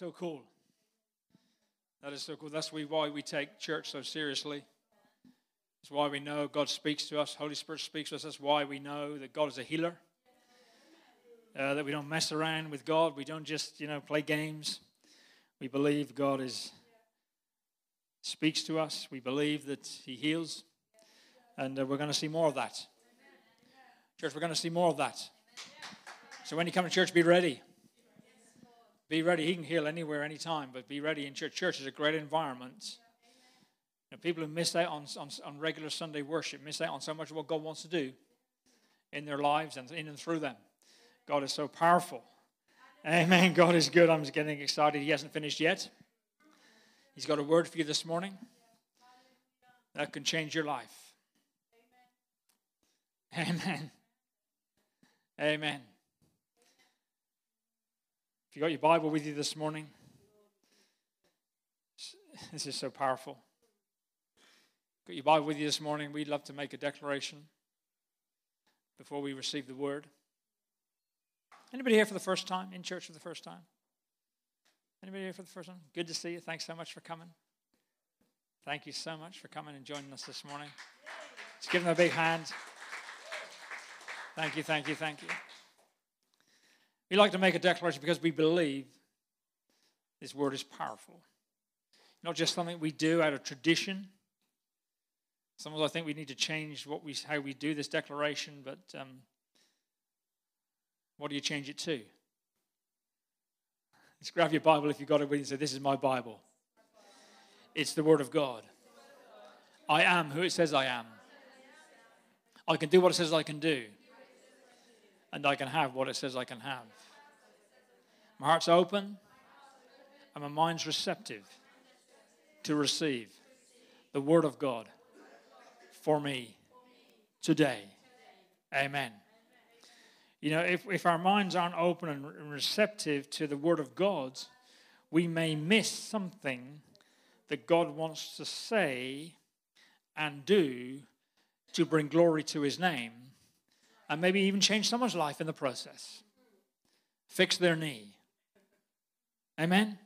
so cool. That is so cool. That's why we take church so seriously. That's why we know God speaks to us. Holy Spirit speaks to us. That's why we know that God is a healer. Uh, that we don't mess around with God. We don't just, you know, play games. We believe God is speaks to us. We believe that He heals, and uh, we're going to see more of that. Church, we're going to see more of that. So when you come to church, be ready. Be ready. He can heal anywhere, anytime, but be ready in church. Church is a great environment. You know, people who miss out on, on, on regular Sunday worship miss out on so much of what God wants to do in their lives and in and through them. God is so powerful. Amen. God is good. I'm just getting excited. He hasn't finished yet. He's got a word for you this morning that can change your life. Amen. Amen. If you got your Bible with you this morning, this is so powerful. Got your Bible with you this morning, we'd love to make a declaration before we receive the word. Anybody here for the first time, in church for the first time? Anybody here for the first time? Good to see you. Thanks so much for coming. Thank you so much for coming and joining us this morning. Let's give them a big hand. Thank you, thank you, thank you. We like to make a declaration because we believe this word is powerful. Not just something we do out of tradition. Sometimes I think we need to change what we, how we do this declaration, but um, what do you change it to? Let's grab your Bible if you've got it with you and say, This is my Bible. It's the Word of God. I am who it says I am. I can do what it says I can do and I can have what it says I can have. My heart's open and my mind's receptive to receive the Word of God for me today. Amen. You know, if, if our minds aren't open and receptive to the Word of God, we may miss something that God wants to say and do to bring glory to His name and maybe even change someone's life in the process. Fix their knee. Amen?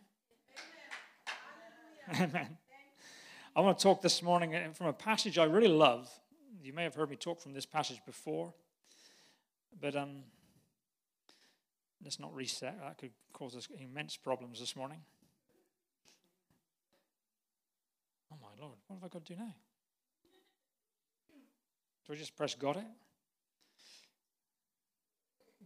Amen. I want to talk this morning from a passage I really love. You may have heard me talk from this passage before, but um, let's not reset. That could cause us immense problems this morning. Oh my Lord, what have I got to do now? Do I just press got it?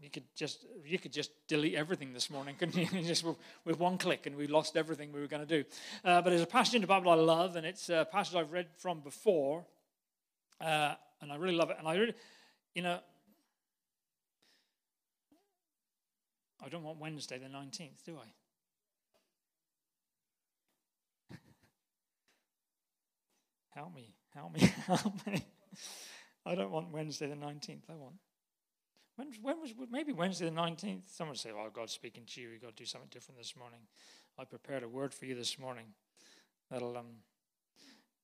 You could just you could just delete everything this morning, couldn't you? just with, one click, and we lost everything we were going to do. Uh, but there's a passage in the Bible I love, and it's a passage I've read from before, uh, and I really love it. And I really, you know, I don't want Wednesday the nineteenth, do I? help me, help me, help me. I don't want Wednesday the nineteenth. I want when, when was maybe Wednesday the 19th? Someone say, Oh, God's speaking to you. You've got to do something different this morning. I prepared a word for you this morning that'll um,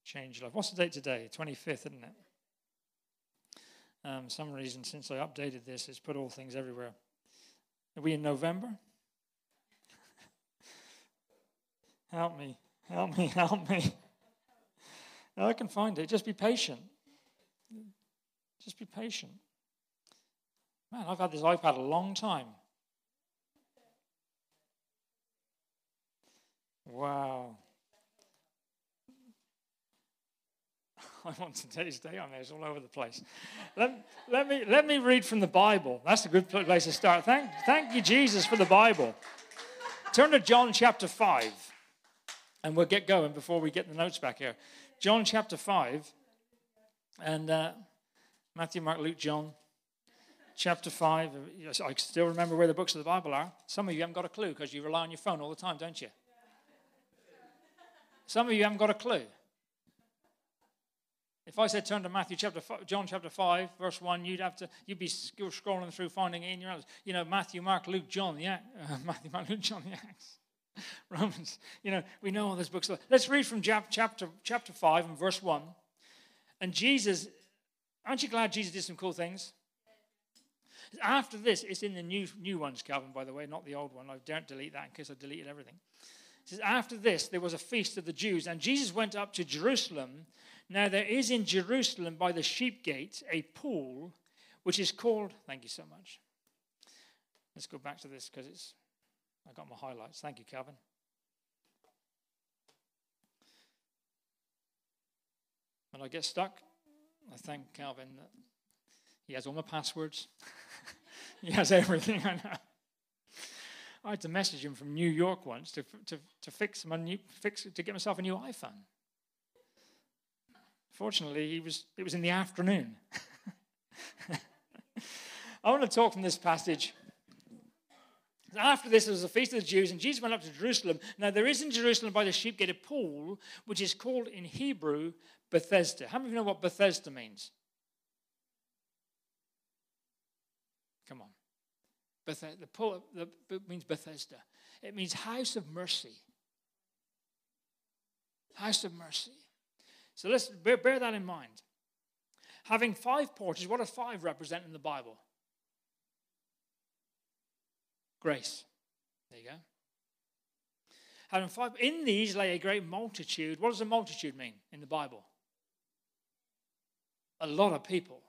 change your life. What's the date today? 25th, isn't it? Um, some reason, since I updated this, it's put all things everywhere. Are we in November? help me, help me, help me. I can find it. Just be patient. Just be patient. Man, I've had this iPad a long time. Wow. I want today's day on there. It's all over the place. Let, let, me, let me read from the Bible. That's a good place to start. Thank, thank you, Jesus, for the Bible. Turn to John chapter 5, and we'll get going before we get the notes back here. John chapter 5, and uh, Matthew, Mark, Luke, John chapter 5. I still remember where the books of the Bible are. Some of you haven't got a clue because you rely on your phone all the time, don't you? Some of you haven't got a clue. If I said turn to Matthew chapter five, John chapter 5, verse 1, you'd have to, you'd be scrolling through finding it in your. You know, Matthew, Mark, Luke, John, yeah, uh, Matthew, Mark, Luke, John, the Acts. Romans, you know, we know all those books. Let's read from chapter, chapter 5 and verse 1. And Jesus, aren't you glad Jesus did some cool things? After this, it's in the new, new ones, Calvin, by the way, not the old one. I don't delete that in case I deleted everything. It says, After this, there was a feast of the Jews, and Jesus went up to Jerusalem. Now, there is in Jerusalem by the sheep gate a pool, which is called, thank you so much. Let's go back to this because it's, I got my highlights. Thank you, Calvin. When I get stuck, I thank Calvin that he has all my passwords. he has everything I know. I had to message him from New York once to, to, to fix my new, fix to get myself a new iPhone. Fortunately, he was, it was in the afternoon. I want to talk from this passage. After this, there was a feast of the Jews, and Jesus went up to Jerusalem. Now, there is in Jerusalem by the sheep gate a pool, which is called in Hebrew Bethesda. How many of you know what Bethesda means? Come on. Bethesda, the pool the, means Bethesda. It means house of mercy. House of mercy. So let's bear, bear that in mind. Having five porches, what does five represent in the Bible? Grace. There you go. Having five, in these lay a great multitude. What does a multitude mean in the Bible? A lot of people.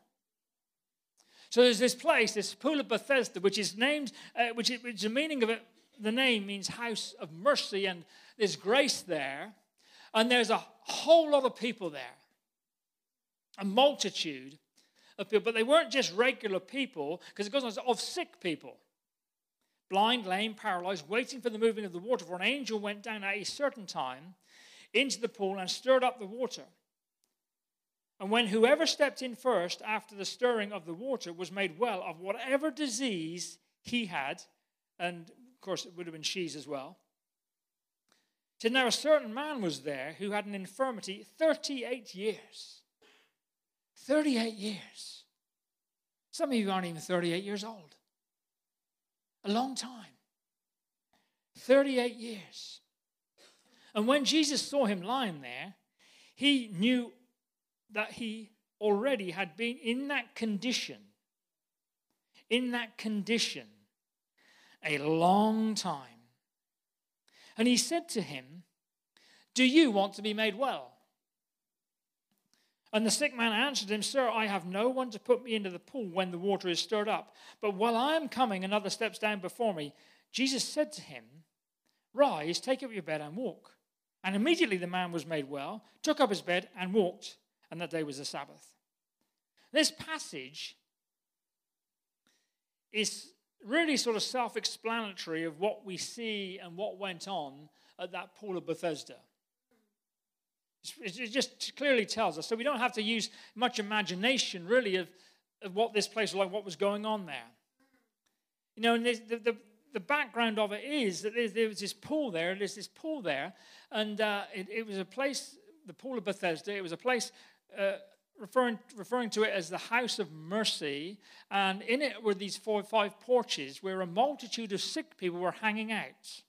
So there's this place, this pool of Bethesda, which is named, uh, which, is, which the meaning of it, the name means house of mercy, and there's grace there, and there's a whole lot of people there, a multitude of people, but they weren't just regular people, because it goes on of sick people, blind, lame, paralyzed, waiting for the moving of the water. For an angel went down at a certain time into the pool and stirred up the water. And when whoever stepped in first after the stirring of the water was made well of whatever disease he had, and of course it would have been she's as well. So now a certain man was there who had an infirmity 38 years. 38 years. Some of you aren't even 38 years old. A long time. 38 years. And when Jesus saw him lying there, he knew that he already had been in that condition, in that condition, a long time. And he said to him, Do you want to be made well? And the sick man answered him, Sir, I have no one to put me into the pool when the water is stirred up. But while I am coming, another steps down before me. Jesus said to him, Rise, take up your bed and walk. And immediately the man was made well, took up his bed and walked and that day was a Sabbath. This passage is really sort of self explanatory of what we see and what went on at that pool of Bethesda. It just clearly tells us. So we don't have to use much imagination, really, of, of what this place was like, what was going on there. You know, and the, the, the background of it is that there was this pool there, there's this pool there, and uh, it, it was a place, the pool of Bethesda, it was a place uh, referring, referring to it as the house of mercy. And in it were these four or five porches where a multitude of sick people were hanging out.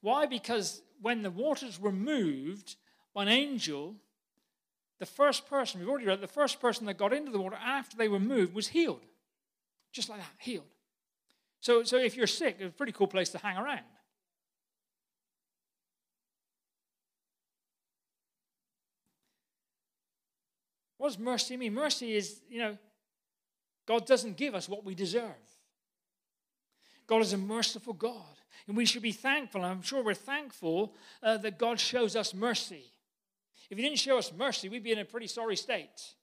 Why? Because when the waters were moved by an angel, the first person, we've already read, the first person that got into the water after they were moved was healed. Just like that, healed. So, so if you're sick, it's a pretty cool place to hang around. What does mercy mean? Mercy is, you know, God doesn't give us what we deserve. God is a merciful God. And we should be thankful. I'm sure we're thankful uh, that God shows us mercy. If He didn't show us mercy, we'd be in a pretty sorry state.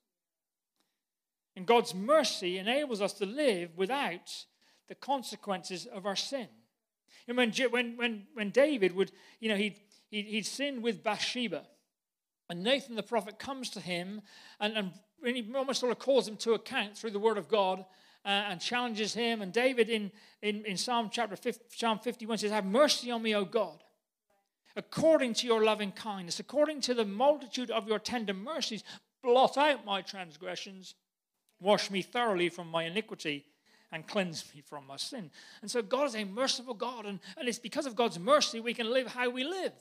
And God's mercy enables us to live without the consequences of our sin. And when, when, when, when David would, you know, he'd, he'd, he'd sinned with Bathsheba. And Nathan the prophet comes to him and, and he almost sort of calls him to account through the word of God uh, and challenges him. And David in, in, in Psalm chapter 50, Psalm 51 says, Have mercy on me, O God, according to your loving kindness, according to the multitude of your tender mercies, blot out my transgressions, wash me thoroughly from my iniquity and cleanse me from my sin. And so God is a merciful God, and, and it's because of God's mercy we can live how we live.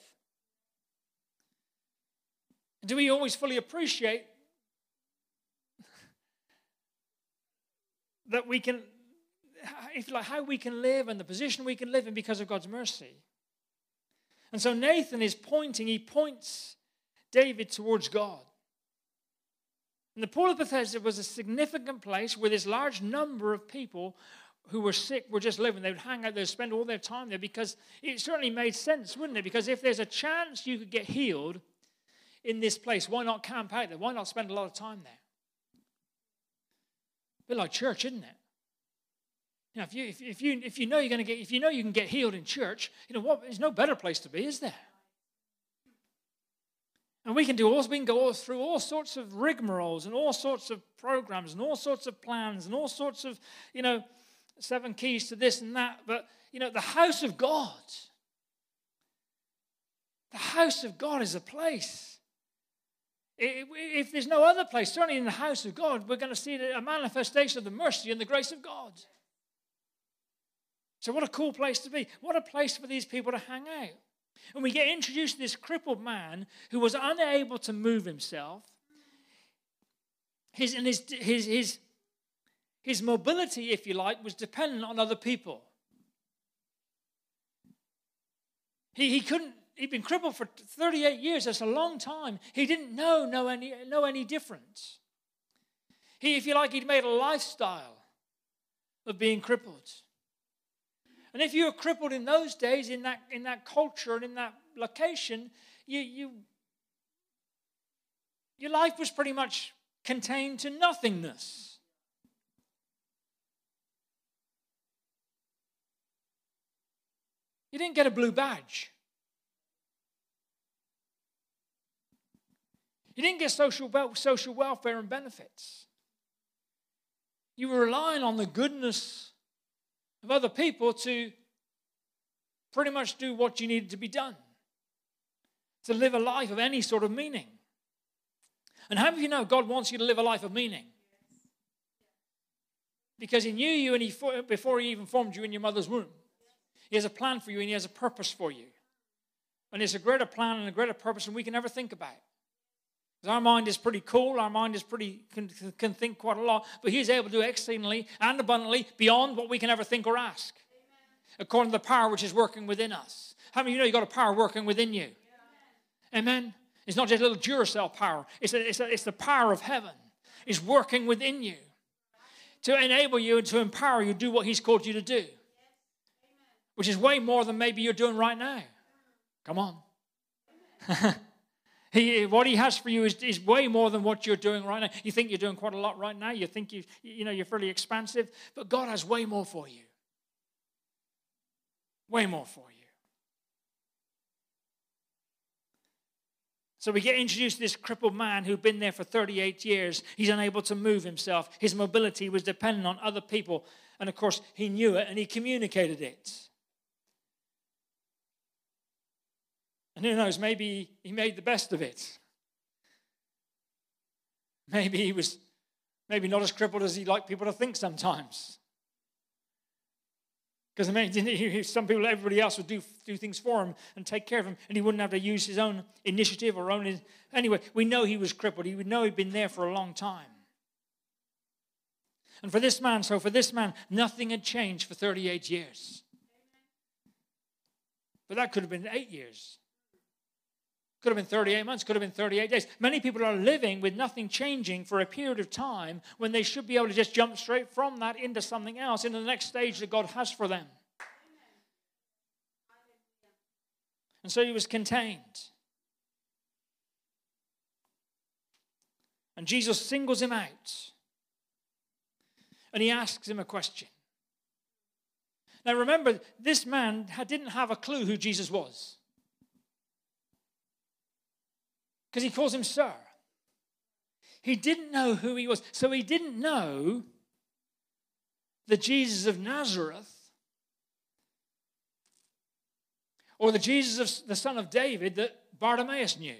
Do we always fully appreciate that we can if like, how we can live and the position we can live in because of God's mercy. And so Nathan is pointing, he points David towards God. And the pool of Bethesda was a significant place where this large number of people who were sick were just living. They would hang out there, spend all their time there because it certainly made sense, wouldn't it? Because if there's a chance you could get healed in this place, why not camp out there? Why not spend a lot of time there? A bit like church, isn't it? You know, if you, if, if you, if you know you're going to get, if you know you can get healed in church, you know what? There's no better place to be, is there? And we can do all, we can go all through all sorts of rigmaroles and all sorts of programs and all sorts of plans and all sorts of, you know, seven keys to this and that. But, you know, the house of God, the house of God is a place. If there's no other place, certainly in the house of God, we're going to see a manifestation of the mercy and the grace of God. So, what a cool place to be. What a place for these people to hang out. And we get introduced to this crippled man who was unable to move himself. His, and his, his, his, his mobility, if you like, was dependent on other people. He, he couldn't, he'd been crippled for 38 years. That's a long time. He didn't know, know, any, know any difference. He, if you like, he'd made a lifestyle of being crippled. And if you were crippled in those days, in that, in that culture and in that location, you, you, your life was pretty much contained to nothingness. You didn't get a blue badge. You didn't get social, social welfare and benefits. You were relying on the goodness of other people to pretty much do what you needed to be done, to live a life of any sort of meaning. And how you know God wants you to live a life of meaning? Because He knew you and he, before He even formed you in your mother's womb. He has a plan for you and He has a purpose for you. And it's a greater plan and a greater purpose than we can ever think about. Because our mind is pretty cool, our mind is pretty can, can think quite a lot, but He's able to do exceedingly and abundantly beyond what we can ever think or ask, Amen. according to the power which is working within us. How many of you know you got a power working within you? Yeah. Amen. It's not just a little Duracell power. It's, a, it's, a, it's the power of heaven. It's working within you to enable you and to empower you to do what He's called you to do, which is way more than maybe you're doing right now. Come on. He, what he has for you is, is way more than what you're doing right now. You think you're doing quite a lot right now. You think you, you know, you're fairly expansive, but God has way more for you. Way more for you. So we get introduced to this crippled man who'd been there for 38 years. He's unable to move himself. His mobility was dependent on other people. And of course, he knew it and he communicated it. And who knows, maybe he made the best of it. Maybe he was maybe not as crippled as he'd like people to think sometimes. Because I mean, some people, everybody else would do, do things for him and take care of him, and he wouldn't have to use his own initiative or own. Anyway, we know he was crippled. He would know he'd been there for a long time. And for this man, so for this man, nothing had changed for 38 years. But that could have been eight years. Could have been 38 months, could have been 38 days. Many people are living with nothing changing for a period of time when they should be able to just jump straight from that into something else, into the next stage that God has for them. And so he was contained. And Jesus singles him out. And he asks him a question. Now remember, this man didn't have a clue who Jesus was. Because he calls him sir. He didn't know who he was. So he didn't know the Jesus of Nazareth or the Jesus of the son of David that Bartimaeus knew.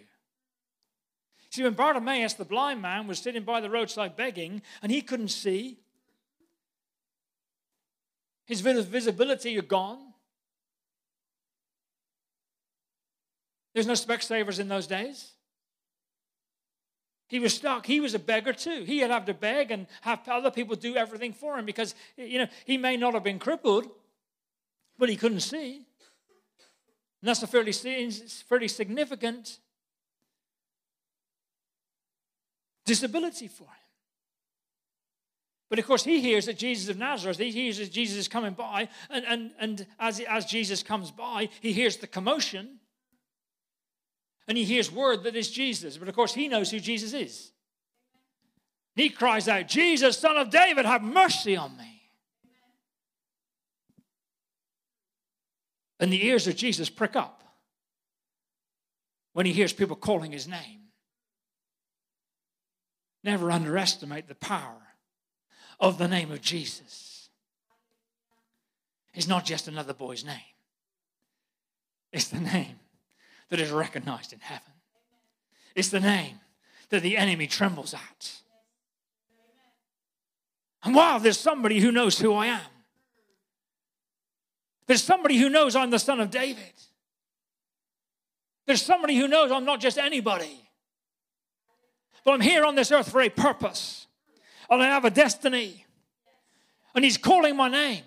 See, when Bartimaeus, the blind man, was sitting by the roadside begging and he couldn't see, his visibility had gone. There's no Specsavers in those days. He was stuck. He was a beggar too. He had to beg and have other people do everything for him because, you know, he may not have been crippled, but he couldn't see. And that's a fairly, fairly significant disability for him. But of course, he hears that Jesus of Nazareth, he hears that Jesus is coming by, and, and, and as, as Jesus comes by, he hears the commotion and he hears word that it's Jesus. But of course, he knows who Jesus is. he cries out, Jesus, son of David, have mercy on me. And the ears of Jesus prick up when he hears people calling his name. Never underestimate the power of the name of Jesus. It's not just another boy's name, it's the name that is recognized in heaven. It's the name that the enemy trembles at. And wow, there's somebody who knows who I am. There's somebody who knows I'm the son of David. There's somebody who knows I'm not just anybody, but I'm here on this earth for a purpose. And I have a destiny. And He's calling my name.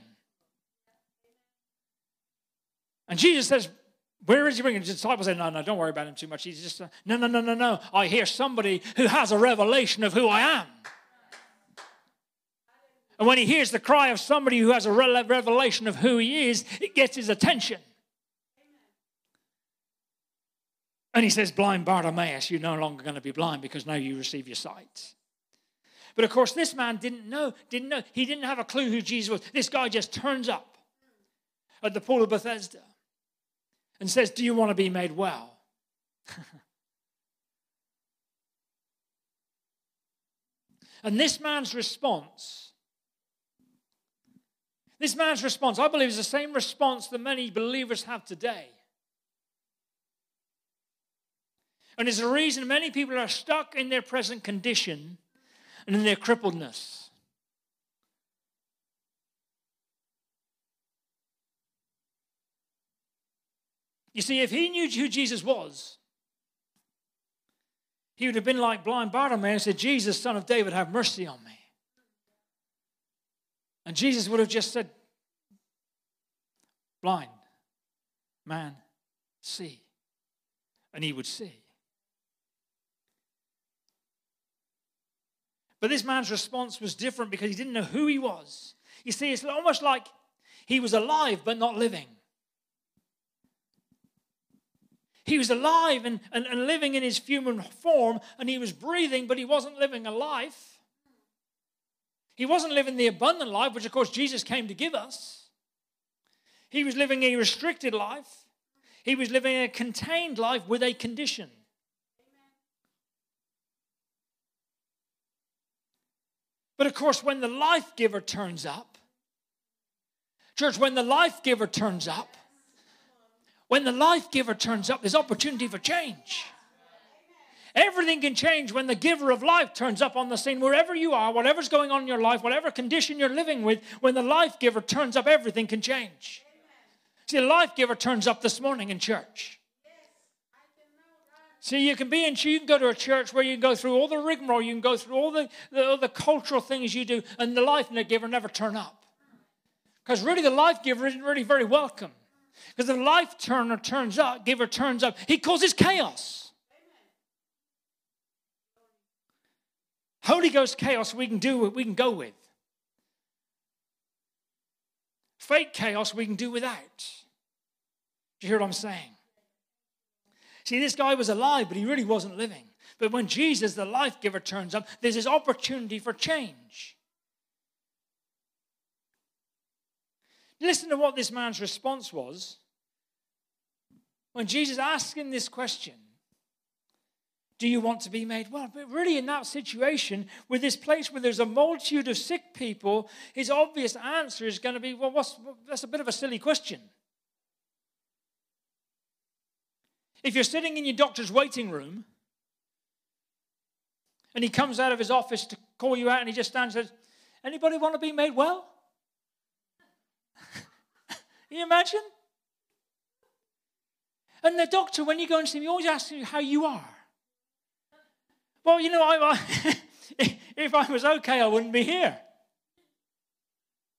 And Jesus says, where is he bringing? The disciples say, No, no, don't worry about him too much. He's just, no, no, no, no, no. I hear somebody who has a revelation of who I am. And when he hears the cry of somebody who has a revelation of who he is, it gets his attention. And he says, Blind Bartimaeus, you're no longer going to be blind because now you receive your sight. But of course, this man didn't know, didn't know. He didn't have a clue who Jesus was. This guy just turns up at the pool of Bethesda and says, Do you want to be made well? and this man's response, this man's response, I believe, is the same response that many believers have today. And is the reason many people are stuck in their present condition and in their crippledness. You see, if he knew who Jesus was, he would have been like blind Bartimaeus and said, Jesus, son of David, have mercy on me. And Jesus would have just said, Blind man, see. And he would see. But this man's response was different because he didn't know who he was. You see, it's almost like he was alive but not living. He was alive and, and, and living in his human form, and he was breathing, but he wasn't living a life. He wasn't living the abundant life, which of course Jesus came to give us. He was living a restricted life. He was living a contained life with a condition. But of course, when the life giver turns up, church, when the life giver turns up, when the life giver turns up, there's opportunity for change. Everything can change when the giver of life turns up on the scene. Wherever you are, whatever's going on in your life, whatever condition you're living with, when the life giver turns up, everything can change. See, the life giver turns up this morning in church. See, you can be in, you can go to a church where you can go through all the rigmarole, you can go through all the, the, all the cultural things you do, and the life giver never turn up. Because really, the life giver isn't really very welcome. Because the life turner turns up, giver turns up, he causes chaos. Holy Ghost chaos we can do what we can go with. Fake chaos we can do without. Do you hear what I'm saying? See, this guy was alive, but he really wasn't living. But when Jesus, the life giver, turns up, there's this opportunity for change. Listen to what this man's response was when Jesus asked him this question Do you want to be made well? But really, in that situation, with this place where there's a multitude of sick people, his obvious answer is going to be, Well, that's a bit of a silly question. If you're sitting in your doctor's waiting room and he comes out of his office to call you out and he just stands and says, Anybody want to be made well? Can you imagine? And the doctor, when you go and see him, he always asks you how you are. Well, you know, I, I, if I was okay, I wouldn't be here.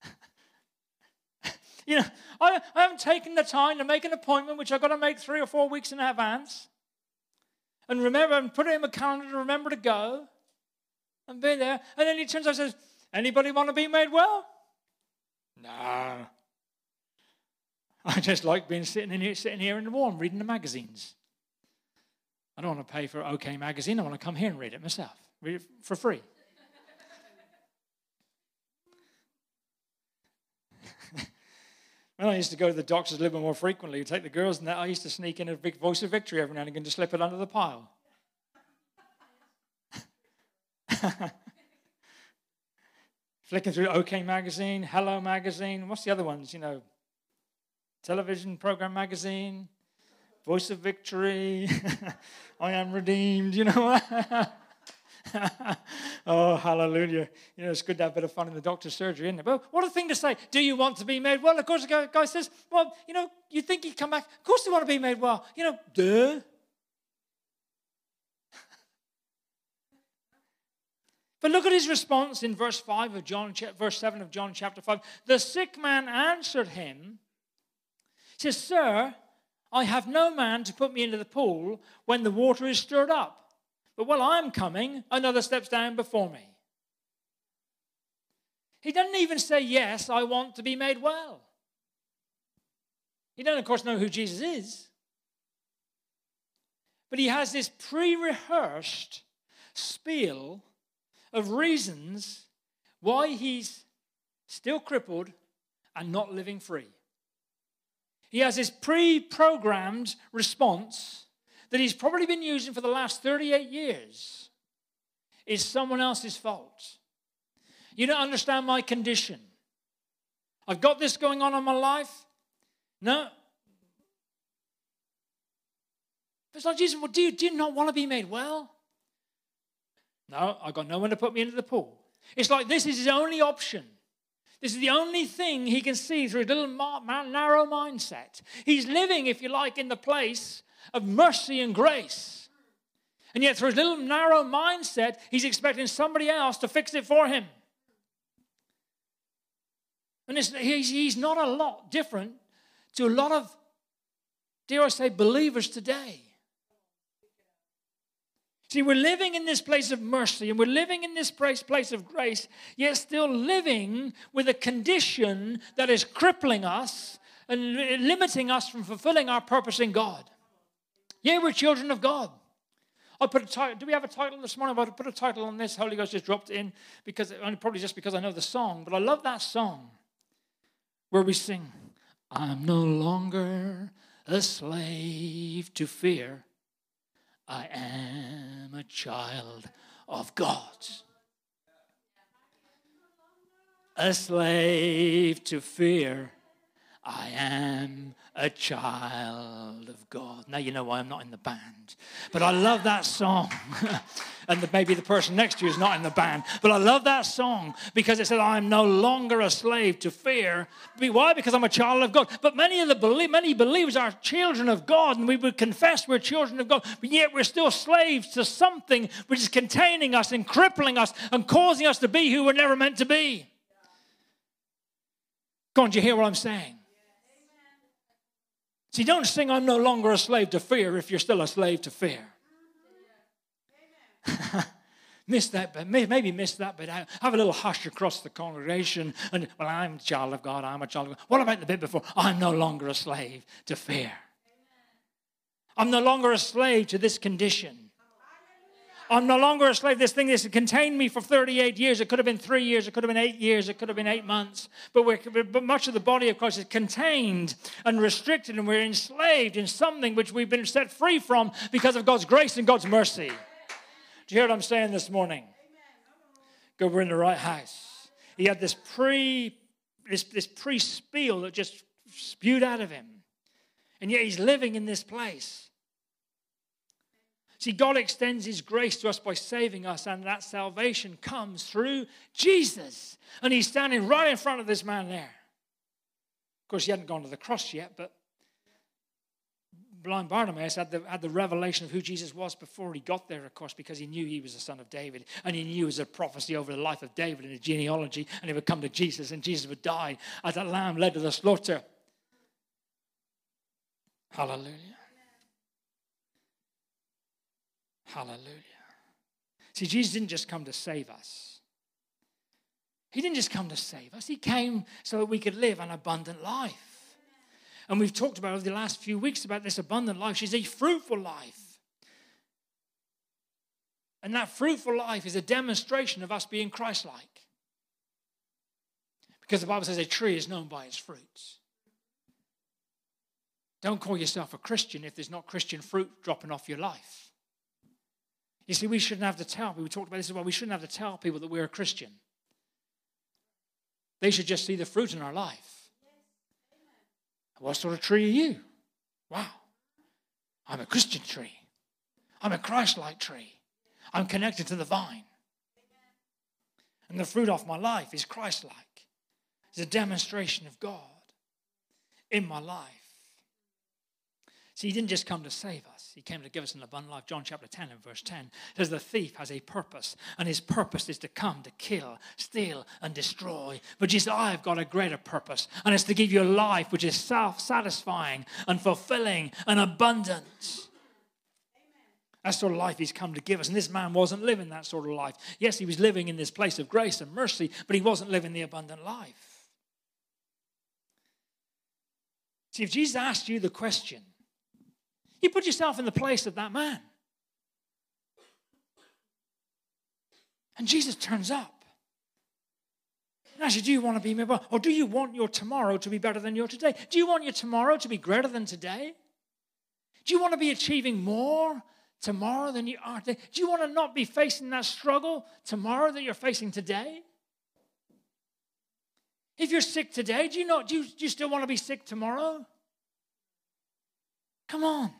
you know, I, I haven't taken the time to make an appointment, which I've got to make three or four weeks in advance. And remember, and put it in my calendar to remember to go and be there. And then he turns out and says, Anybody want to be made well? No. I just like being sitting in here, sitting here in the warm, reading the magazines. I don't want to pay for OK magazine. I want to come here and read it myself, read it for free. when I used to go to the doctors a little bit more frequently, take the girls and that, I used to sneak in a big voice of victory every now and again to slip it under the pile. Flicking through OK magazine, Hello magazine, what's the other ones? You know, television program magazine, Voice of Victory, I am redeemed, you know. oh, hallelujah. You know, it's good to have a bit of fun in the doctor's surgery, isn't it? But what a thing to say. Do you want to be made well? Of course, the guy says, well, you know, you think he'd come back. Of course, they want to be made well. You know, duh. But look at his response in verse 5 of John, verse 7 of John chapter 5. The sick man answered him, says, Sir, I have no man to put me into the pool when the water is stirred up. But while I'm coming, another steps down before me. He doesn't even say, Yes, I want to be made well. He doesn't, of course, know who Jesus is. But he has this pre rehearsed spiel of reasons why he's still crippled and not living free. He has this pre programmed response that he's probably been using for the last 38 years. Is someone else's fault. You don't understand my condition. I've got this going on in my life. No. It's like Jesus, well, do you, do you not want to be made well? No, I've got no one to put me into the pool. It's like this is his only option. This is the only thing he can see through a little narrow mindset. He's living, if you like, in the place of mercy and grace. And yet, through his little narrow mindset, he's expecting somebody else to fix it for him. And he's not a lot different to a lot of, dare I say, believers today. See, we're living in this place of mercy and we're living in this place, of grace, yet still living with a condition that is crippling us and limiting us from fulfilling our purpose in God. Yeah, we're children of God. I put a title. Do we have a title this morning? I put a title on this. Holy Ghost just dropped in because probably just because I know the song. But I love that song where we sing, "I'm no longer a slave to fear." I am a child of God. A slave to fear. I am a child of God. Now you know why I'm not in the band. But I love that song. and the, maybe the person next to you is not in the band. But I love that song because it said, I'm no longer a slave to fear. Why? Because I'm a child of God. But many of the many believers are children of God, and we would confess we're children of God, but yet we're still slaves to something which is containing us and crippling us and causing us to be who we're never meant to be. Go on, do you hear what I'm saying? See, don't sing, I'm no longer a slave to fear if you're still a slave to fear. miss that, but maybe miss that but I Have a little hush across the congregation. And, well, I'm a child of God. I'm a child of God. What about the bit before? I'm no longer a slave to fear. I'm no longer a slave to this condition. I'm no longer a slave. This thing this contained me for 38 years. It could have been three years. It could have been eight years. It could have been eight months. But, but much of the body of Christ is contained and restricted, and we're enslaved in something which we've been set free from because of God's grace and God's mercy. Do you hear what I'm saying this morning? Go, we're in the right house. He had this pre this, this pre spiel that just spewed out of him. And yet he's living in this place. See, God extends His grace to us by saving us, and that salvation comes through Jesus. And He's standing right in front of this man there. Of course, he hadn't gone to the cross yet, but blind Bartimaeus had the, had the revelation of who Jesus was before he got there, of course, because he knew he was the son of David. And he knew it was a prophecy over the life of David and his genealogy. And he would come to Jesus, and Jesus would die as a lamb led to the slaughter. Hallelujah. Hallelujah. See, Jesus didn't just come to save us. He didn't just come to save us, He came so that we could live an abundant life. And we've talked about over the last few weeks about this abundant life. She's a fruitful life. And that fruitful life is a demonstration of us being Christ like. Because the Bible says a tree is known by its fruits. Don't call yourself a Christian if there's not Christian fruit dropping off your life. You see, we shouldn't have to tell people, we talked about this as well, we shouldn't have to tell people that we're a Christian. They should just see the fruit in our life. What sort of tree are you? Wow. I'm a Christian tree. I'm a Christ like tree. I'm connected to the vine. And the fruit of my life is Christ like. It's a demonstration of God in my life. See, he didn't just come to save us, he came to give us an abundant life. John chapter 10 and verse 10 says, The thief has a purpose, and his purpose is to come to kill, steal, and destroy. But Jesus, I have got a greater purpose, and it's to give you a life which is self satisfying and fulfilling and abundant. That sort of life he's come to give us. And this man wasn't living that sort of life. Yes, he was living in this place of grace and mercy, but he wasn't living the abundant life. See, if Jesus asked you the question, you put yourself in the place of that man. And Jesus turns up. And said, Do you want to be better? Or do you want your tomorrow to be better than your today? Do you want your tomorrow to be greater than today? Do you want to be achieving more tomorrow than you are today? Do you want to not be facing that struggle tomorrow that you're facing today? If you're sick today, do you not do you, do you still want to be sick tomorrow? Come on.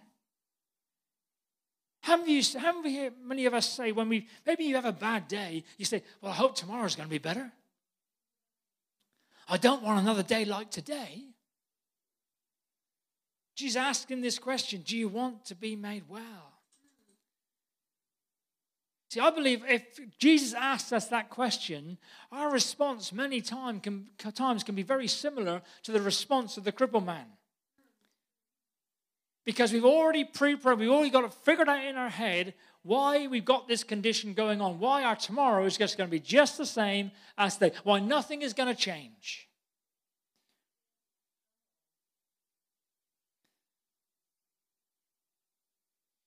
How many, how many of us say when we, maybe you have a bad day, you say, Well, I hope tomorrow's going to be better. I don't want another day like today. Jesus asking this question Do you want to be made well? See, I believe if Jesus asks us that question, our response many time can, times can be very similar to the response of the crippled man. Because we've already pre programmed, we've already got it figured out in our head why we've got this condition going on, why our tomorrow is just going to be just the same as today, why nothing is going to change.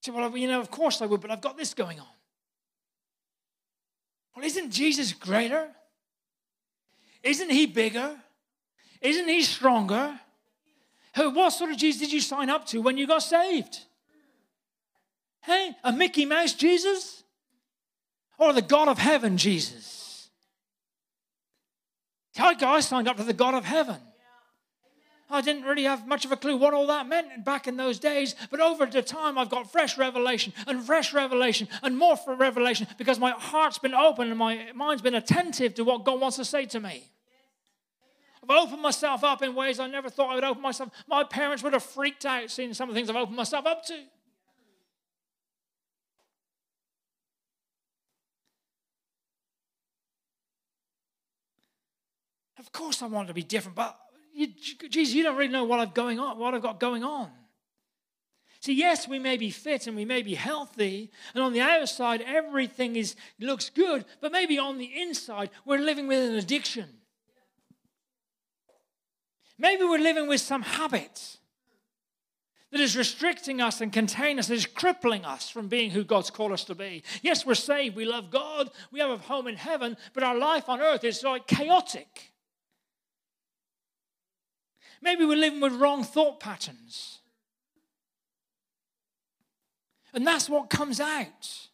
So, well, you know, of course I would, but I've got this going on. Well, isn't Jesus greater? Isn't he bigger? Isn't he stronger? Who, what sort of Jesus did you sign up to when you got saved? Hey, a Mickey Mouse Jesus? Or the God of heaven Jesus? I signed up to the God of heaven. I didn't really have much of a clue what all that meant back in those days, but over the time I've got fresh revelation and fresh revelation and more for revelation because my heart's been open and my mind's been attentive to what God wants to say to me. I've opened myself up in ways I never thought I would open myself. My parents would have freaked out seeing some of the things I've opened myself up to. Of course, I want to be different, but you, Jesus, you don't really know what I've going on, what I've got going on. See, yes, we may be fit and we may be healthy, and on the outside everything is looks good, but maybe on the inside we're living with an addiction. Maybe we're living with some habit that is restricting us and containing us, that is crippling us from being who God's called us to be. Yes, we're saved, we love God, we have a home in heaven, but our life on earth is like chaotic. Maybe we're living with wrong thought patterns. And that's what comes out.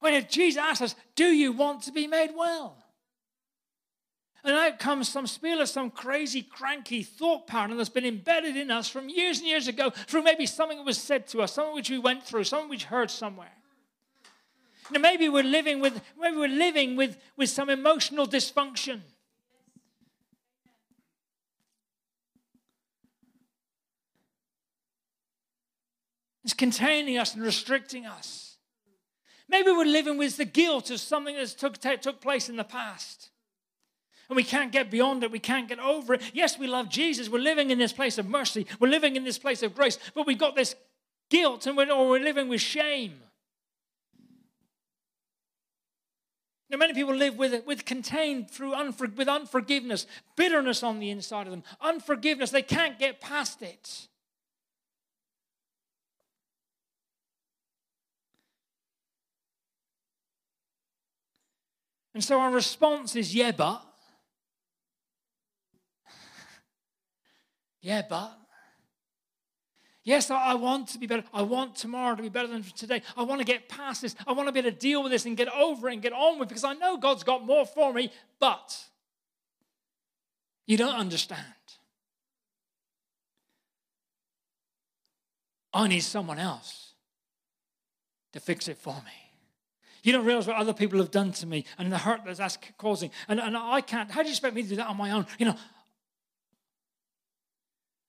When Jesus asks us, Do you want to be made well? And out comes some spiel some crazy, cranky thought pattern that's been embedded in us from years and years ago through maybe something that was said to us, something which we went through, something which heard somewhere. Now maybe we're living with maybe we're living with, with some emotional dysfunction. It's containing us and restricting us. Maybe we're living with the guilt of something that took, took place in the past. And we can't get beyond it. We can't get over it. Yes, we love Jesus. We're living in this place of mercy. We're living in this place of grace. But we've got this guilt and we're, or we're living with shame. Now, many people live with, with contained through unfor, with unforgiveness, bitterness on the inside of them, unforgiveness. They can't get past it. And so our response is, yeah, but. Yeah, but. Yes, I want to be better. I want tomorrow to be better than today. I want to get past this. I want to be able to deal with this and get over it and get on with it because I know God's got more for me, but you don't understand. I need someone else to fix it for me. You don't realize what other people have done to me and the hurt that that's causing. And, and I can't. How do you expect me to do that on my own? You know,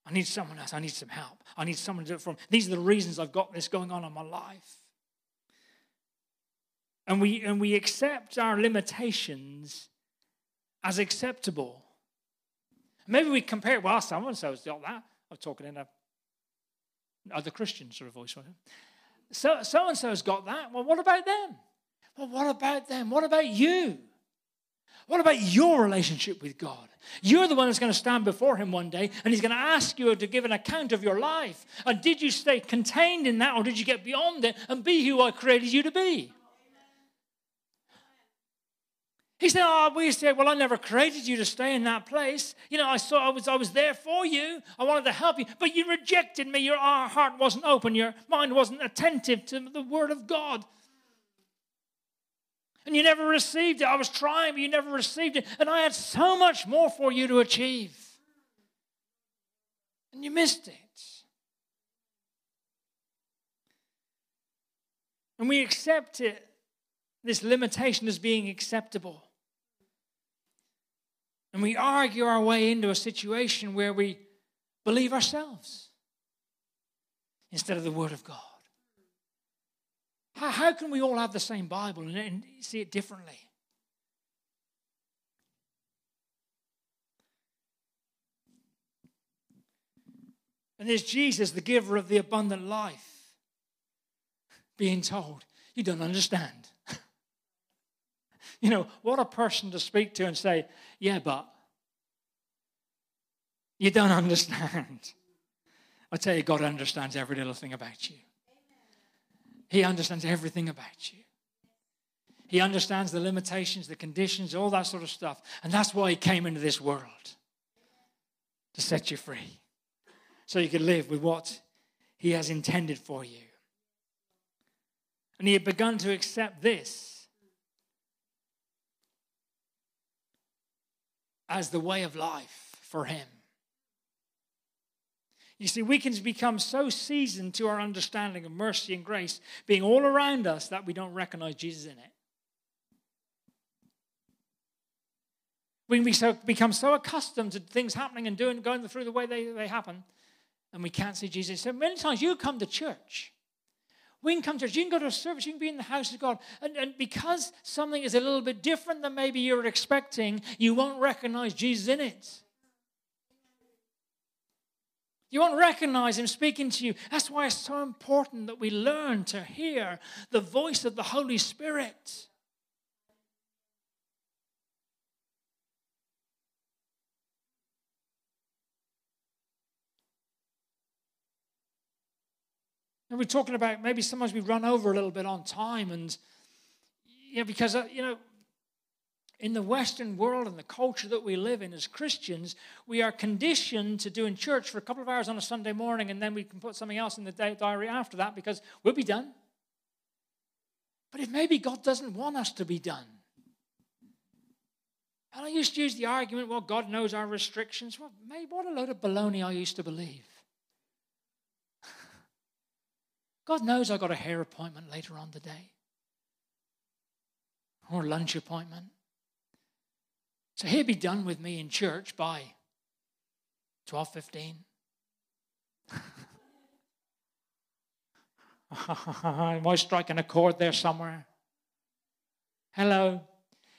I need someone else. I need some help. I need someone to do it from. These are the reasons I've got this going on in my life. And we, and we accept our limitations as acceptable. Maybe we compare, it, well, so and so's got that. I'm talking in a other Christian sort of voice. So, so and so's got that. Well, what about them? Well, what about them? What about you? What about your relationship with God? You're the one that's going to stand before Him one day, and He's going to ask you to give an account of your life. And did you stay contained in that, or did you get beyond it and be who I created you to be? He said, Oh, we say, Well, I never created you to stay in that place. You know, I saw I was I was there for you. I wanted to help you, but you rejected me. Your heart wasn't open, your mind wasn't attentive to the word of God. And you never received it. I was trying, but you never received it. And I had so much more for you to achieve. And you missed it. And we accept it, this limitation as being acceptable. And we argue our way into a situation where we believe ourselves instead of the Word of God. How, how can we all have the same Bible and, and see it differently? And there's Jesus, the giver of the abundant life, being told, You don't understand. you know, what a person to speak to and say, Yeah, but you don't understand. I tell you, God understands every little thing about you. He understands everything about you. He understands the limitations, the conditions, all that sort of stuff. And that's why He came into this world to set you free so you could live with what He has intended for you. And He had begun to accept this as the way of life for Him. You see, we can become so seasoned to our understanding of mercy and grace being all around us that we don't recognize Jesus in it. We can be so, become so accustomed to things happening and doing, going through the way they, they happen, and we can't see Jesus. So many times you come to church. We can come to church. You can go to a service. You can be in the house of God. And, and because something is a little bit different than maybe you're expecting, you won't recognize Jesus in it. You won't recognize him speaking to you. That's why it's so important that we learn to hear the voice of the Holy Spirit. And we're talking about maybe sometimes we run over a little bit on time, and you know, because uh, you know in the Western world and the culture that we live in as Christians, we are conditioned to doing church for a couple of hours on a Sunday morning and then we can put something else in the diary after that because we'll be done. But if maybe God doesn't want us to be done. And I used to use the argument, well, God knows our restrictions. Well, what a load of baloney I used to believe. God knows I got a hair appointment later on today or a lunch appointment. So he'll be done with me in church by 12:15. Am I striking a chord there somewhere? Hello.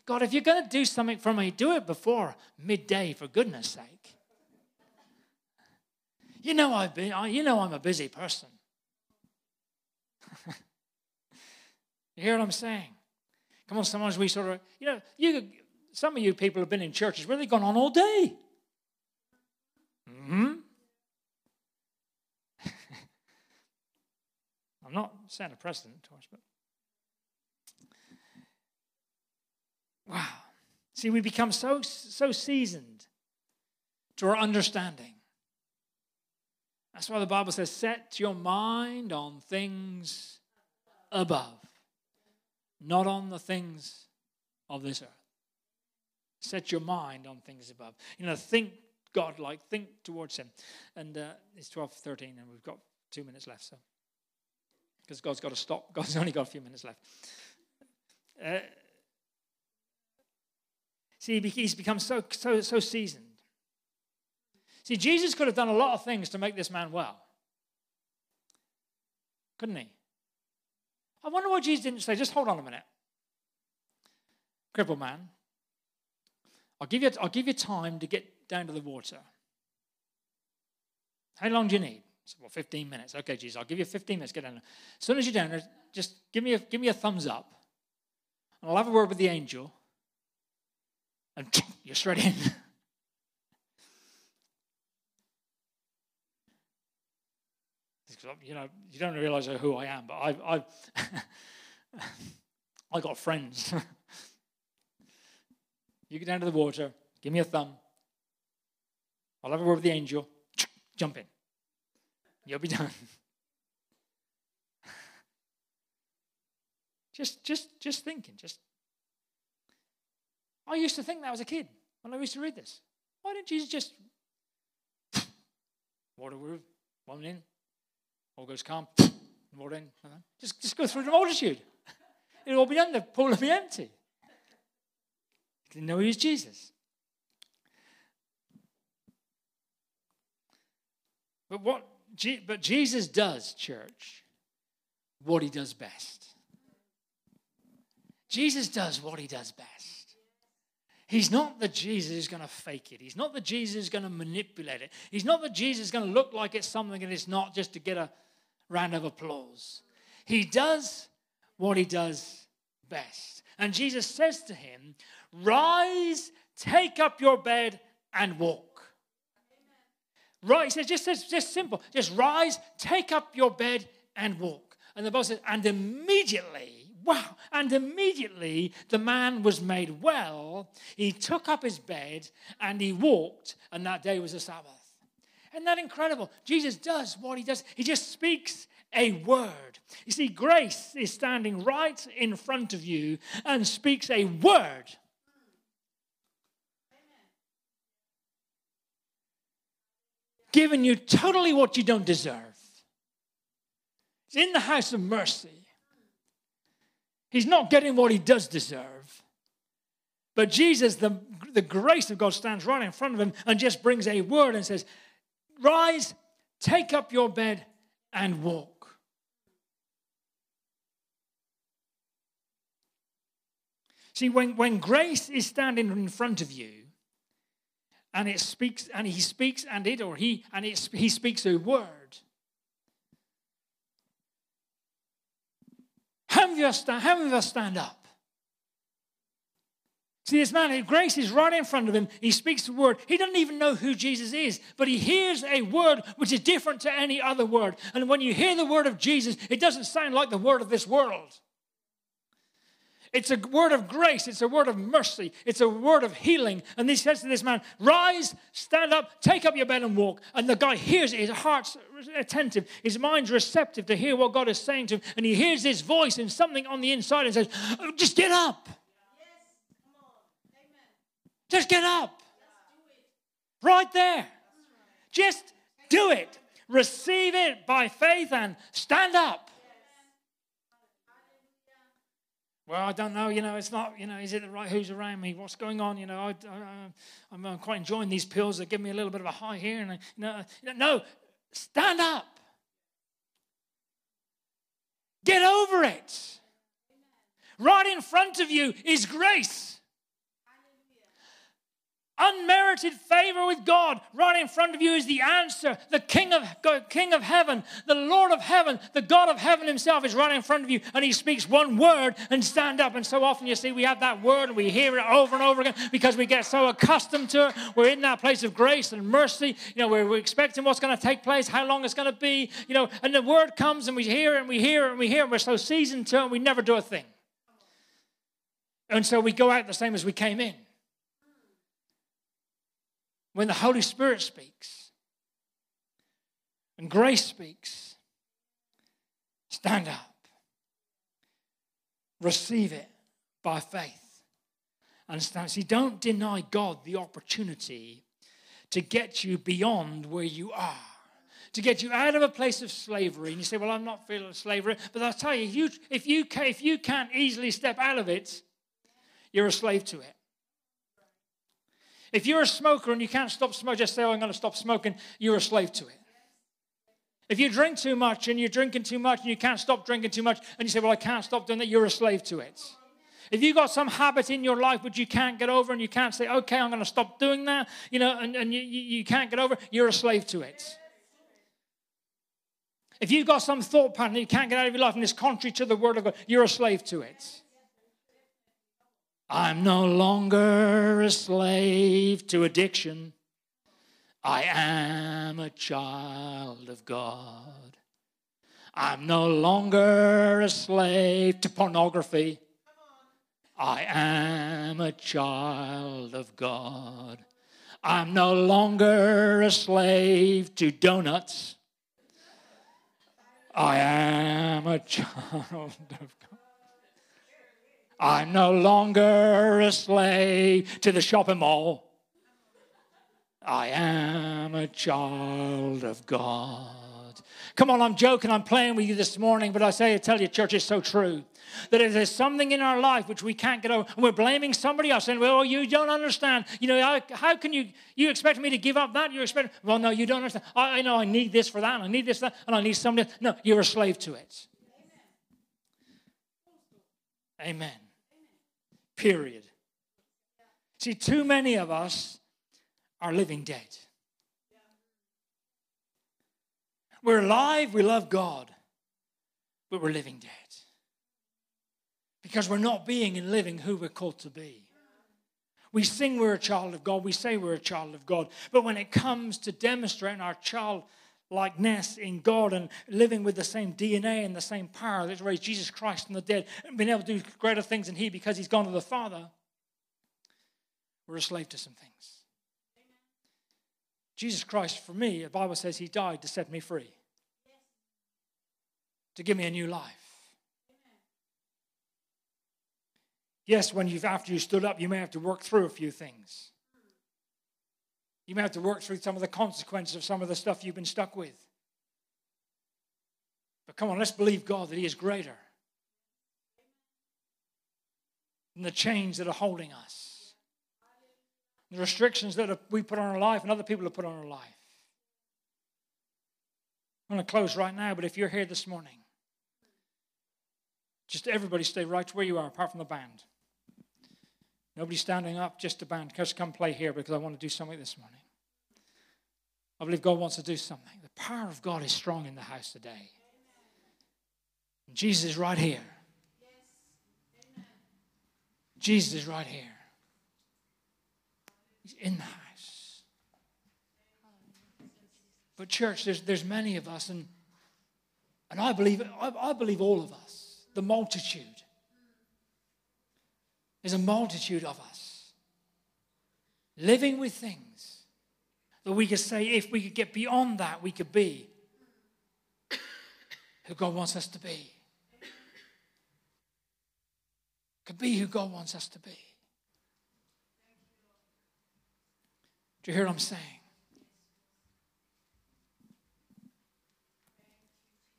God, if you're going to do something for me, do it before midday, for goodness sake. You know, I've been, you know I'm a busy person. you hear what I'm saying? Come on, sometimes we sort of, you know, you, some of you people have been in churches where they've gone on all day. Hmm? I'm not saying a precedent to us, but wow. See, we become so so seasoned to our understanding. That's why the Bible says, set your mind on things above, not on the things of this earth. Set your mind on things above. You know, think God like, think towards Him. And uh, it's 12 13, and we've got two minutes left, so. Because God's got to stop. God's only got a few minutes left. Uh, see, he's become so, so, so seasoned. See, Jesus could have done a lot of things to make this man well. Couldn't he? I wonder why Jesus didn't say, just hold on a minute. Crippled man, I'll give you, I'll give you time to get down to the water. How long do you need? Well, 15 minutes. Okay, Jesus, I'll give you 15 minutes. Get down. As soon as you're down there, just give me a, give me a thumbs up. And I'll have a word with the angel. And you're straight in. you know, you don't realize who I am, but I've, I've I got friends. You get down to the water, give me a thumb. I'll have a word with the angel. Jump in. You'll be done. just, just, just thinking. Just. I used to think that as a kid when I used to read this. Why didn't Jesus just water word, one in, all goes calm, water in, just, just go through the multitude. It'll all be done. The pool will be empty. Didn't know he was Jesus. But what but Jesus does, church, what he does best. Jesus does what he does best. He's not the Jesus who's going to fake it. He's not the Jesus who's going to manipulate it. He's not the Jesus who's going to look like it's something and it's not just to get a round of applause. He does what he does best. And Jesus says to him, Rise, take up your bed, and walk. Right, he says, just, just, just simple. Just rise, take up your bed, and walk. And the Bible says, and immediately, wow, and immediately the man was made well. He took up his bed and he walked, and that day was a Sabbath. Isn't that incredible? Jesus does what he does. He just speaks a word. You see, grace is standing right in front of you and speaks a word given you totally what you don't deserve. He's in the house of mercy. He's not getting what he does deserve. But Jesus, the, the grace of God, stands right in front of him and just brings a word and says, Rise, take up your bed, and walk. See, when, when grace is standing in front of you, and it speaks and he speaks and it or he and it, he speaks a word. Have how many stand up? See this man grace is right in front of him. He speaks the word. He doesn't even know who jesus is but he hears a word which is different to any other word. And when you hear the word of jesus it doesn't sound like the word of this world it's a word of grace. It's a word of mercy. It's a word of healing. And he says to this man, Rise, stand up, take up your bed and walk. And the guy hears it. His heart's attentive. His mind's receptive to hear what God is saying to him. And he hears this voice and something on the inside and says, oh, Just get up. Just get up. Right there. Just do it. Receive it by faith and stand up. Well, I don't know. You know, it's not. You know, is it the right? Who's around me? What's going on? You know, I, am uh, quite enjoying these pills that give me a little bit of a high here. And you know, no, stand up. Get over it. Right in front of you is grace. Unmerited favor with God right in front of you is the answer. The King of, King of heaven, the Lord of heaven, the God of heaven himself is right in front of you and he speaks one word and stand up. And so often you see we have that word and we hear it over and over again because we get so accustomed to it. We're in that place of grace and mercy. You know, we're, we're expecting what's going to take place, how long it's going to be, you know, and the word comes and we hear it and we hear it and we hear it. And we're so seasoned to it and we never do a thing. And so we go out the same as we came in when the Holy Spirit speaks and grace speaks, stand up, receive it by faith, and stand. See, don't deny God the opportunity to get you beyond where you are. To get you out of a place of slavery, and you say, "Well, I'm not feeling slavery," but I'll tell you, if you if you, if you can't easily step out of it, you're a slave to it. If you're a smoker and you can't stop smoking, just say, oh, I'm going to stop smoking, you're a slave to it. If you drink too much and you're drinking too much and you can't stop drinking too much and you say, well, I can't stop doing that, you're a slave to it. If you've got some habit in your life which you can't get over and you can't say, okay, I'm going to stop doing that, you know, and, and you, you can't get over, you're a slave to it. If you've got some thought pattern that you can't get out of your life and it's contrary to the word of God, you're a slave to it. I'm no longer a slave to addiction. I am a child of God. I'm no longer a slave to pornography. I am a child of God. I'm no longer a slave to donuts. I am a child of God. I'm no longer a slave to the shopping mall. I am a child of God. Come on, I'm joking, I'm playing with you this morning, but I say, I tell you, church, is so true. That if there's something in our life which we can't get over, and we're blaming somebody else, saying, well, you don't understand. You know, how, how can you, you expect me to give up that? You expect, well, no, you don't understand. I, I know I need this for that, and I need this, that, and I need somebody. No, you're a slave to it. Amen. Period. See, too many of us are living dead. We're alive, we love God, but we're living dead. Because we're not being and living who we're called to be. We sing we're a child of God, we say we're a child of God, but when it comes to demonstrating our child likeness in God and living with the same DNA and the same power that raised Jesus Christ from the dead and being able to do greater things than He because He's gone to the Father, we're a slave to some things. Jesus Christ, for me, the Bible says He died to set me free, to give me a new life. Yes, when you've after you stood up, you may have to work through a few things. You may have to work through some of the consequences of some of the stuff you've been stuck with. But come on, let's believe God that He is greater than the chains that are holding us, the restrictions that we put on our life and other people have put on our life. I'm going to close right now, but if you're here this morning, just everybody stay right where you are, apart from the band. Nobody standing up, just a band. Just come play here because I want to do something this morning. I believe God wants to do something. The power of God is strong in the house today. Jesus is right here. Jesus is right here. He's in the house. But church, there's, there's many of us, and, and I believe I, I believe all of us, the multitude there's a multitude of us living with things that we could say, if we could get beyond that, we could be who God wants us to be. Could be who God wants us to be. Do you hear what I'm saying?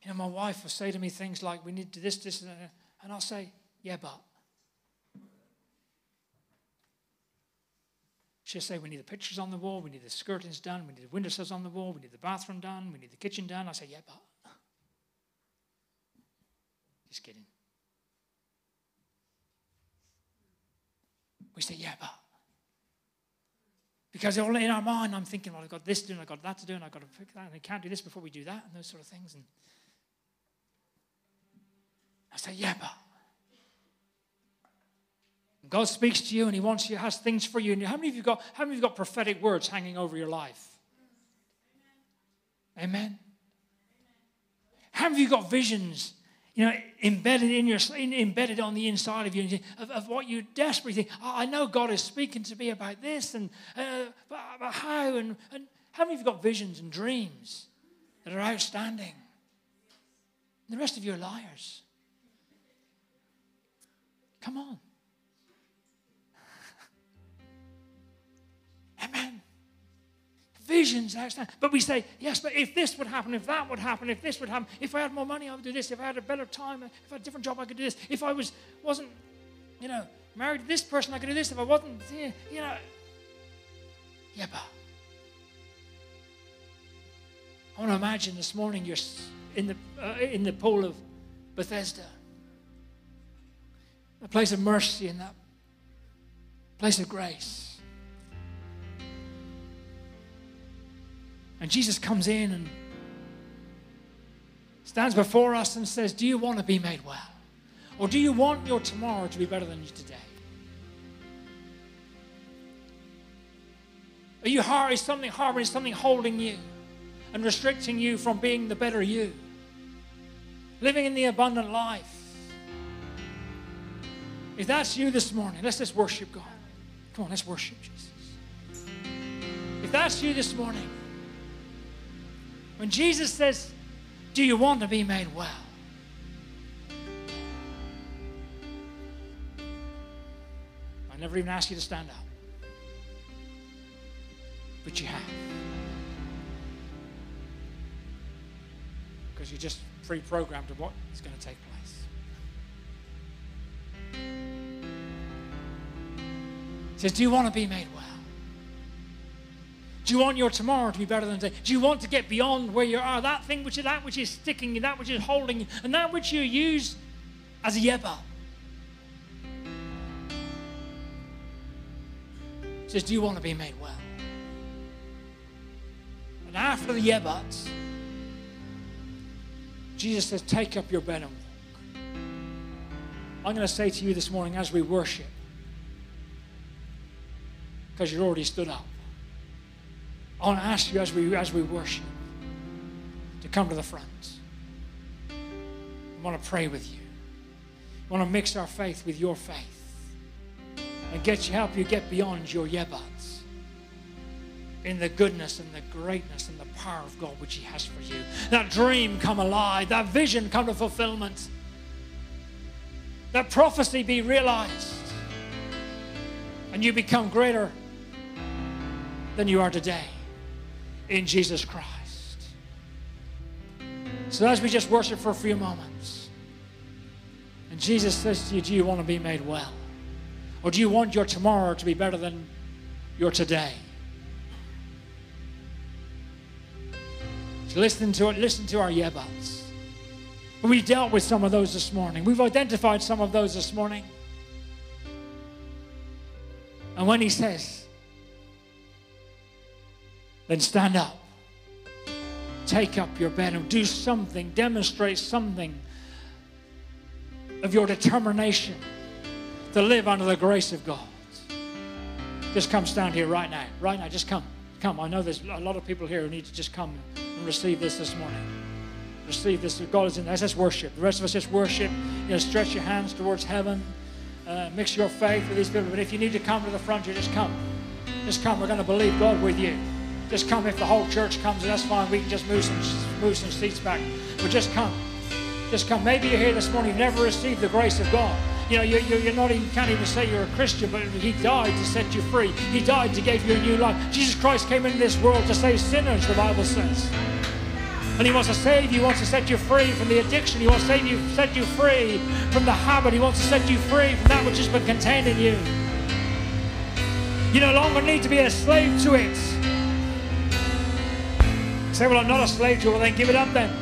You know, my wife will say to me things like, we need to this, this, and that. And I'll say, yeah, but. She'll say, We need the pictures on the wall, we need the skirtings done, we need the windowsills on the wall, we need the bathroom done, we need the kitchen done. I say, Yeah, but. Just kidding. We say, yeah, but. Because all in our mind, I'm thinking, well, I've got this to do, and I've got that to do, and I've got to pick that, and I can't do this before we do that, and those sort of things. And I say, yeah, but. God speaks to you and He wants you, has things for you. And how many of you got how many of you got prophetic words hanging over your life? Amen. How many of you got visions, you know, embedded in your embedded on the inside of you of, of what you desperately think? Oh, I know God is speaking to me about this and uh, about how and, and how many of you got visions and dreams that are outstanding? And the rest of you are liars. Come on. Amen. Visions. But we say, yes, but if this would happen, if that would happen, if this would happen, if I had more money, I would do this. If I had a better time, if I had a different job, I could do this. If I was wasn't, you know, married to this person, I could do this. If I wasn't, you know, yeah, but I want to imagine this morning you're in the uh, in the pool of Bethesda, a place of mercy and that place of grace. And Jesus comes in and stands before us and says, Do you want to be made well? Or do you want your tomorrow to be better than your today? Are you? Is something harboring, something holding you and restricting you from being the better you? Living in the abundant life. If that's you this morning, let's just worship God. Come on, let's worship Jesus. If that's you this morning, when Jesus says, Do you want to be made well? I never even asked you to stand up. But you have. Because you're just pre programmed to what is going to take place. He says, Do you want to be made well? Do you want your tomorrow to be better than today? Do you want to get beyond where you are? That thing which is that which is sticking you, that which is holding you, and that which you use as a yeba. Says, do you want to be made well? And after the yebats, Jesus says, take up your bed and walk. I'm going to say to you this morning as we worship, because you're already stood up. I want to ask you as we, as we worship to come to the front. I want to pray with you. I want to mix our faith with your faith and get you, help you get beyond your yebats in the goodness and the greatness and the power of God which He has for you. That dream come alive, that vision come to fulfillment, that prophecy be realized, and you become greater than you are today in Jesus Christ. So, as we just worship for a few moments, and Jesus says to you, Do you want to be made well? Or do you want your tomorrow to be better than your today? So listen to it, listen to our yebats. We dealt with some of those this morning. We've identified some of those this morning. And when he says, then stand up. Take up your bed and do something, demonstrate something of your determination to live under the grace of God. Just come stand here right now. Right now, just come. Come. I know there's a lot of people here who need to just come and receive this this morning. Receive this. God is in there. Let's worship. The rest of us just worship. You know, stretch your hands towards heaven. Uh, mix your faith with these people. But if you need to come to the front, you just come. Just come. We're going to believe God with you. Just come if the whole church comes, and that's fine. We can just move some, move some seats back. But just come. Just come. Maybe you're here this morning, you've never received the grace of God. You know, you, you, are not even, can't even say you're a Christian, but He died to set you free. He died to give you a new life. Jesus Christ came into this world to save sinners, the Bible says. And He wants to save you, He wants to set you free from the addiction. He wants to save you, set you free from the habit. He wants to set you free from that which has been contained in you. You no longer need to be a slave to it. Say, well, I'm not a slave to it. Well, then give it up then.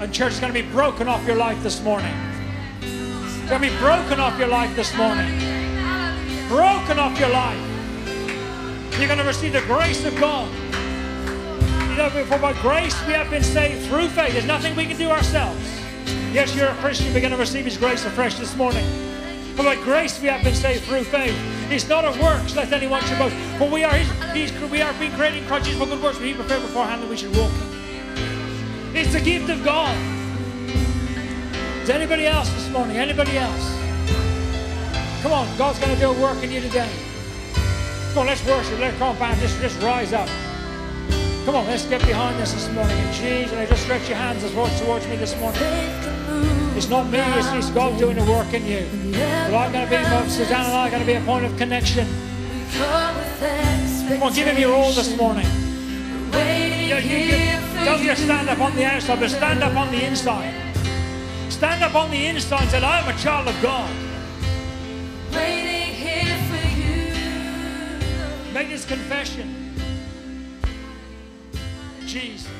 And church is going to be broken off your life this morning. It's going to be broken off your life this morning. Broken off your life. You're going to receive the grace of God. You know, for by grace we have been saved through faith. There's nothing we can do ourselves. Yes, you're a Christian. We're going to receive His grace afresh this morning. For by grace we have been saved through faith. It's not of works, lest anyone should boast. For we are His, we are being created in Christ Jesus for good works, which He prepared beforehand that we should walk. It's the gift of God. Is anybody else this morning? Anybody else? Come on, God's going to do a work in you today. Come on, let's worship. Let's come back. Just, just rise up. Come on, let's get behind this this morning. In Jesus, and just stretch your hands as well towards me this morning. It's not me, it's, it's God doing the work in you. But I'm going to be, Suzanne and I are going to be a point of connection. Come on, give him your all this morning. You, you, you, don't just stand up on the outside, but stand up on the inside. Stand up on the inside and say, I'm a child of God. Make this confession. Jesus.